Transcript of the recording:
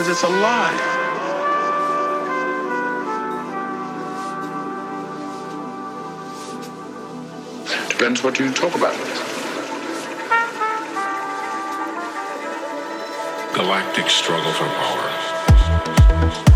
because it's alive. Depends what you talk about. Galactic struggle for power.